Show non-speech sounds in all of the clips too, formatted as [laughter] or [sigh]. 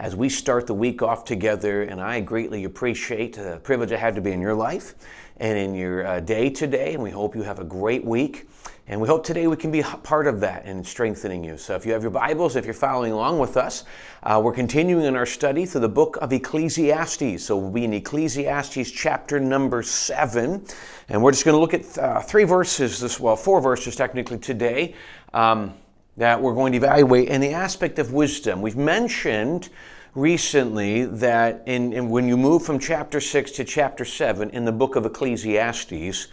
as we start the week off together. And I greatly appreciate the privilege I have to be in your life and in your uh, day today. And we hope you have a great week. And we hope today we can be part of that in strengthening you. So if you have your Bibles, if you're following along with us, uh, we're continuing in our study through the book of Ecclesiastes. So we'll be in Ecclesiastes chapter number seven. And we're just going to look at uh, three verses, this, well, four verses technically today, um, that we're going to evaluate in the aspect of wisdom. We've mentioned recently that in, in when you move from chapter 6 to chapter 7 in the book of Ecclesiastes,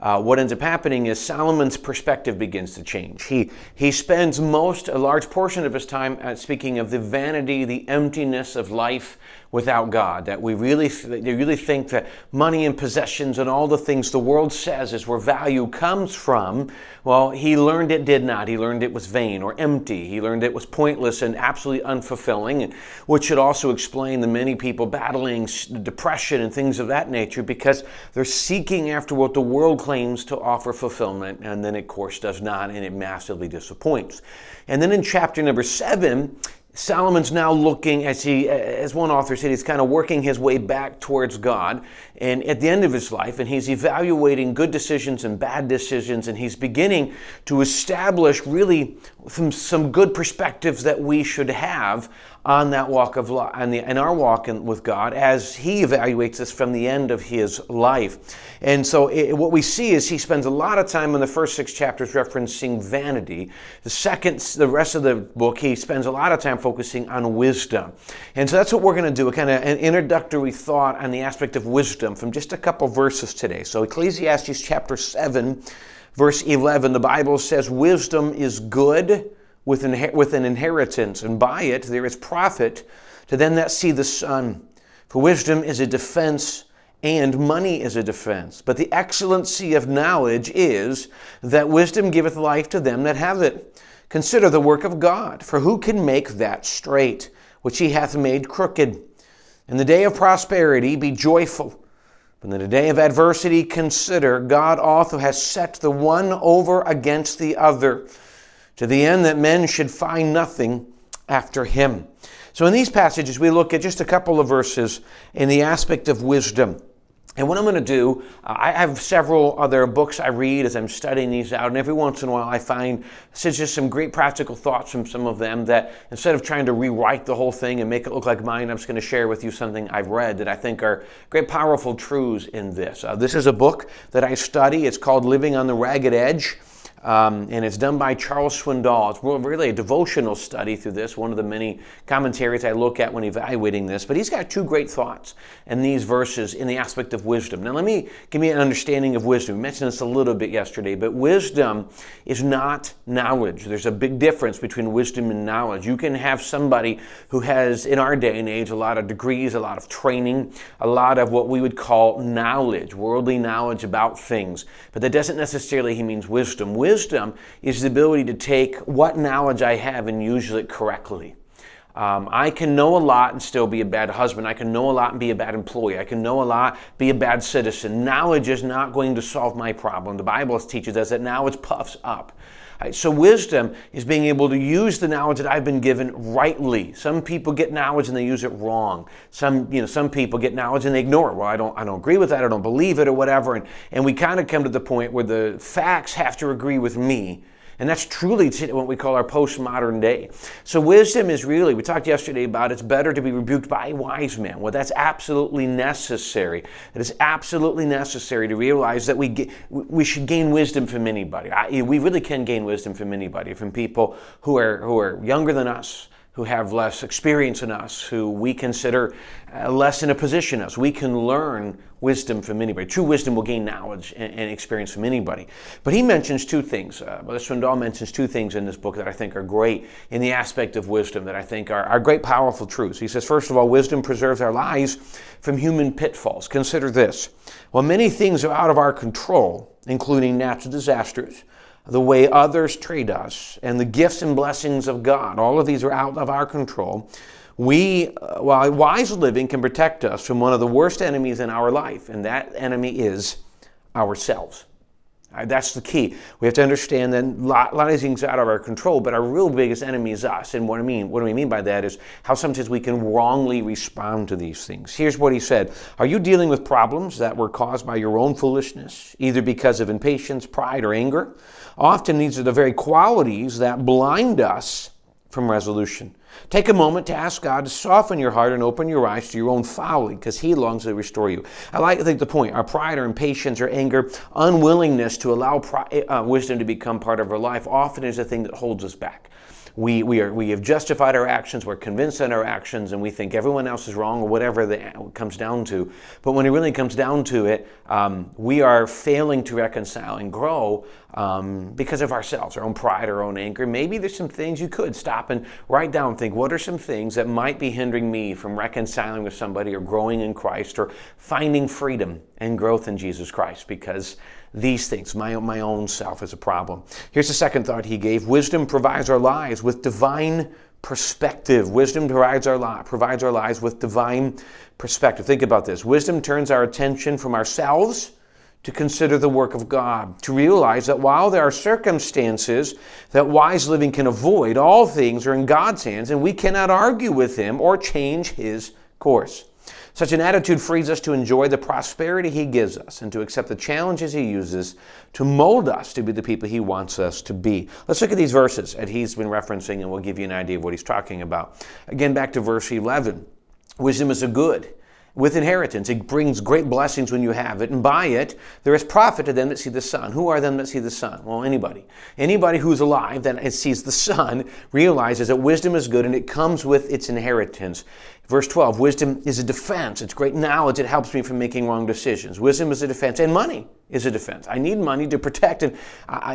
uh, what ends up happening is Solomon's perspective begins to change. He, he spends most, a large portion of his time uh, speaking of the vanity, the emptiness of life without God. That we really, they really think that money and possessions and all the things the world says is where value comes from. Well, he learned it did not. He learned it was vain or empty. He learned it was pointless and absolutely unfulfilling, which should also explain the many people battling depression and things of that nature because they're seeking after what the world claims to offer fulfillment, and then, of course, does not, and it massively disappoints. And then in chapter number seven, Solomon's now looking, as he, as one author said, he's kind of working his way back towards God, and at the end of his life, and he's evaluating good decisions and bad decisions, and he's beginning to establish really some, some good perspectives that we should have on that walk of life, and in our walk in, with God, as he evaluates us from the end of his life. And so, it, what we see is he spends a lot of time in the first six chapters referencing vanity. The second, the rest of the book, he spends a lot of time focusing on wisdom. And so, that's what we're going to do a kind of an introductory thought on the aspect of wisdom from just a couple verses today. So, Ecclesiastes chapter 7, verse 11, the Bible says, Wisdom is good with an, with an inheritance, and by it there is profit to them that see the sun. For wisdom is a defense, and money is a defense. But the excellency of knowledge is that wisdom giveth life to them that have it. Consider the work of God, for who can make that straight, which he hath made crooked? In the day of prosperity be joyful. But in the day of adversity consider God also has set the one over against the other to the end that men should find nothing after him. So, in these passages, we look at just a couple of verses in the aspect of wisdom. And what I'm going to do, I have several other books I read as I'm studying these out, and every once in a while I find just some great practical thoughts from some of them that instead of trying to rewrite the whole thing and make it look like mine, I'm just going to share with you something I've read that I think are great, powerful truths in this. Uh, this is a book that I study. It's called Living on the Ragged Edge. Um, and it's done by Charles Swindoll. It's really a devotional study through this, one of the many commentaries I look at when evaluating this. But he's got two great thoughts in these verses in the aspect of wisdom. Now, let me give you an understanding of wisdom. We mentioned this a little bit yesterday, but wisdom is not knowledge. There's a big difference between wisdom and knowledge. You can have somebody who has, in our day and age, a lot of degrees, a lot of training, a lot of what we would call knowledge, worldly knowledge about things, but that doesn't necessarily he means wisdom wisdom is the ability to take what knowledge I have and use it correctly. Um, I can know a lot and still be a bad husband. I can know a lot and be a bad employee. I can know a lot, be a bad citizen. Knowledge is not going to solve my problem. The Bible teaches us that knowledge puffs up. Right, so wisdom is being able to use the knowledge that I've been given rightly. Some people get knowledge and they use it wrong. Some, you know, some people get knowledge and they ignore it. Well, I don't, I don't agree with that. I don't believe it or whatever. And, and we kind of come to the point where the facts have to agree with me and that's truly what we call our postmodern day. So wisdom is really, we talked yesterday about it's better to be rebuked by a wise man. Well, that's absolutely necessary. It is absolutely necessary to realize that we, get, we should gain wisdom from anybody. I, we really can gain wisdom from anybody, from people who are, who are younger than us, who have less experience than us, who we consider less in a position us. We can learn wisdom from anybody. True wisdom will gain knowledge and, and experience from anybody. But he mentions two things. Uh, Brother Swindoll mentions two things in this book that I think are great in the aspect of wisdom that I think are, are great, powerful truths. He says, first of all, wisdom preserves our lives from human pitfalls. Consider this. While many things are out of our control, including natural disasters, the way others treat us, and the gifts and blessings of God. All of these are out of our control. We, uh, while wise living can protect us from one of the worst enemies in our life, and that enemy is ourselves. Uh, that's the key. We have to understand that a lot, a lot, of things are out of our control, but our real biggest enemy is us. And what I mean, what do we mean by that is how sometimes we can wrongly respond to these things. Here's what he said: Are you dealing with problems that were caused by your own foolishness, either because of impatience, pride, or anger? Often these are the very qualities that blind us from resolution. Take a moment to ask God to soften your heart and open your eyes to your own folly because He longs to restore you. I like to think the point our pride or impatience or anger, unwillingness to allow uh, wisdom to become part of our life often is the thing that holds us back. We, we, are, we have justified our actions, we're convinced in our actions, and we think everyone else is wrong or whatever it comes down to. But when it really comes down to it, um, we are failing to reconcile and grow um, because of ourselves, our own pride, our own anger. Maybe there's some things you could stop and write down, think, what are some things that might be hindering me from reconciling with somebody or growing in Christ or finding freedom and growth in Jesus Christ? Because these things, my, my own self, is a problem. Here's the second thought he gave Wisdom provides our lives with divine perspective. Wisdom provides our, li- provides our lives with divine perspective. Think about this. Wisdom turns our attention from ourselves to consider the work of God, to realize that while there are circumstances that wise living can avoid, all things are in God's hands and we cannot argue with Him or change His course. Such an attitude frees us to enjoy the prosperity He gives us and to accept the challenges He uses to mold us to be the people He wants us to be. Let's look at these verses that He's been referencing and we'll give you an idea of what He's talking about. Again, back to verse 11. Wisdom is a good with inheritance. It brings great blessings when you have it. And by it, there is profit to them that see the sun. Who are them that see the sun? Well, anybody. Anybody who's alive that sees the sun [laughs] realizes that wisdom is good and it comes with its inheritance. Verse 12 Wisdom is a defense. It's great knowledge. It helps me from making wrong decisions. Wisdom is a defense. And money is a defense. I need money to protect. And,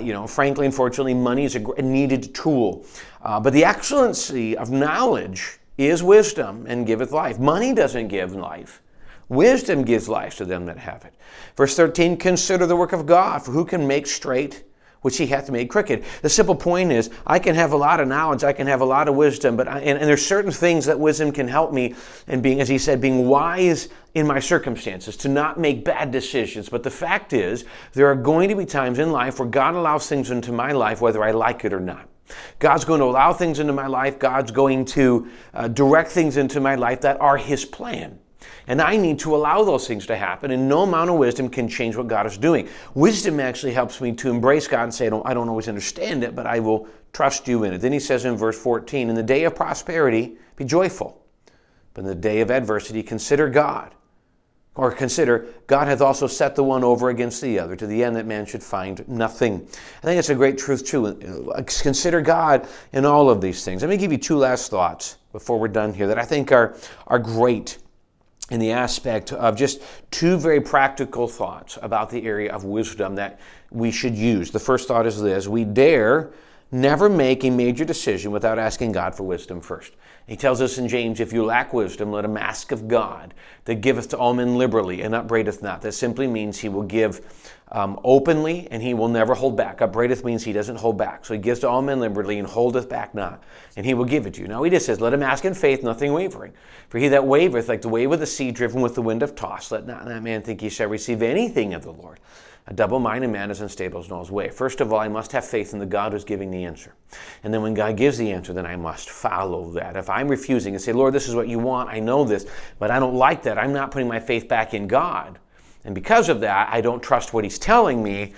you know, frankly, unfortunately, money is a needed tool. Uh, but the excellency of knowledge is wisdom and giveth life. Money doesn't give life. Wisdom gives life to them that have it. Verse 13, consider the work of God, for who can make straight which he hath made crooked. The simple point is, I can have a lot of knowledge, I can have a lot of wisdom, but I, and, and there's certain things that wisdom can help me in being, as he said, being wise in my circumstances, to not make bad decisions. But the fact is, there are going to be times in life where God allows things into my life, whether I like it or not. God's going to allow things into my life. God's going to uh, direct things into my life that are His plan. And I need to allow those things to happen, and no amount of wisdom can change what God is doing. Wisdom actually helps me to embrace God and say, I don't, I don't always understand it, but I will trust you in it. Then he says in verse 14, In the day of prosperity, be joyful. But in the day of adversity, consider God or consider, God hath also set the one over against the other, to the end that man should find nothing. I think it's a great truth, too. Consider God in all of these things. Let me give you two last thoughts before we're done here that I think are, are great in the aspect of just two very practical thoughts about the area of wisdom that we should use. The first thought is this we dare never make a major decision without asking God for wisdom first. He tells us in James, if you lack wisdom, let him ask of God that giveth to all men liberally and upbraideth not. That simply means he will give um, openly and he will never hold back. Upbraideth means he doesn't hold back. So he gives to all men liberally and holdeth back not, and he will give it to you. Now he just says, let him ask in faith, nothing wavering. For he that wavereth, like the wave of the sea driven with the wind of toss, let not that man think he shall receive anything of the Lord. A double minded man is unstable in all his way. First of all, I must have faith in the God who's giving the answer. And then when God gives the answer, then I must follow that. If I'm refusing and say, Lord, this is what you want, I know this, but I don't like that, I'm not putting my faith back in God. And because of that, I don't trust what he's telling me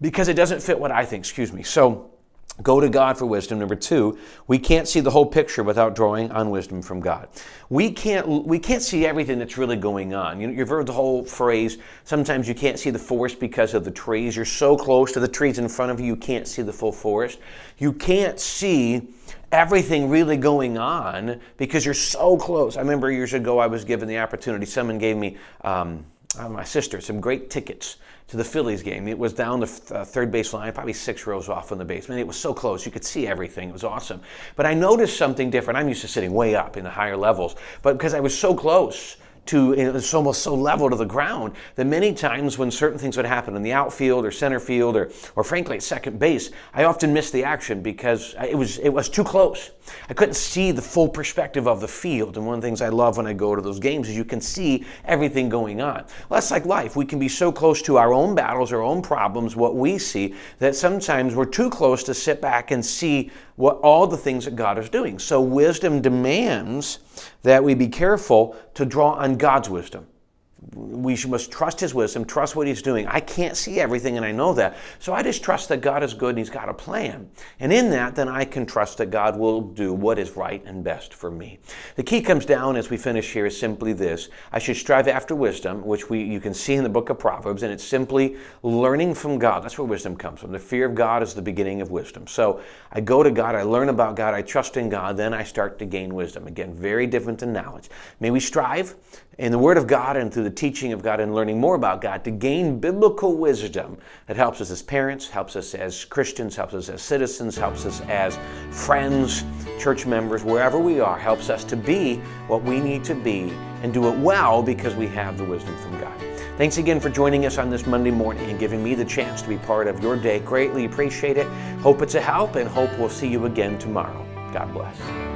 because it doesn't fit what I think, excuse me. So, Go to God for wisdom. Number two, we can't see the whole picture without drawing on wisdom from God. We can't, we can't see everything that's really going on. You know, you've heard the whole phrase, sometimes you can't see the forest because of the trees. You're so close to the trees in front of you, you can't see the full forest. You can't see everything really going on because you're so close. I remember years ago I was given the opportunity, someone gave me, um, uh, my sister, some great tickets to the Phillies game. It was down the uh, third base line, probably six rows off in the basement. It was so close. You could see everything. It was awesome. But I noticed something different. I'm used to sitting way up in the higher levels. But because I was so close to it's almost so level to the ground that many times when certain things would happen in the outfield or center field or, or frankly at second base, I often missed the action because it was it was too close. I couldn't see the full perspective of the field. And one of the things I love when I go to those games is you can see everything going on. Well, that's like life. We can be so close to our own battles, our own problems, what we see, that sometimes we're too close to sit back and see what all the things that God is doing. So wisdom demands that we be careful to draw on God's wisdom we must trust his wisdom, trust what he's doing. I can't see everything, and I know that. So I just trust that God is good and he's got a plan. And in that, then I can trust that God will do what is right and best for me. The key comes down as we finish here is simply this I should strive after wisdom, which we, you can see in the book of Proverbs, and it's simply learning from God. That's where wisdom comes from. The fear of God is the beginning of wisdom. So I go to God, I learn about God, I trust in God, then I start to gain wisdom. Again, very different than knowledge. May we strive in the Word of God and through the teaching of God and learning more about God to gain biblical wisdom that helps us as parents, helps us as Christians, helps us as citizens, helps us as friends, church members, wherever we are, helps us to be what we need to be and do it well because we have the wisdom from God. Thanks again for joining us on this Monday morning and giving me the chance to be part of your day. Greatly appreciate it. Hope it's a help and hope we'll see you again tomorrow. God bless.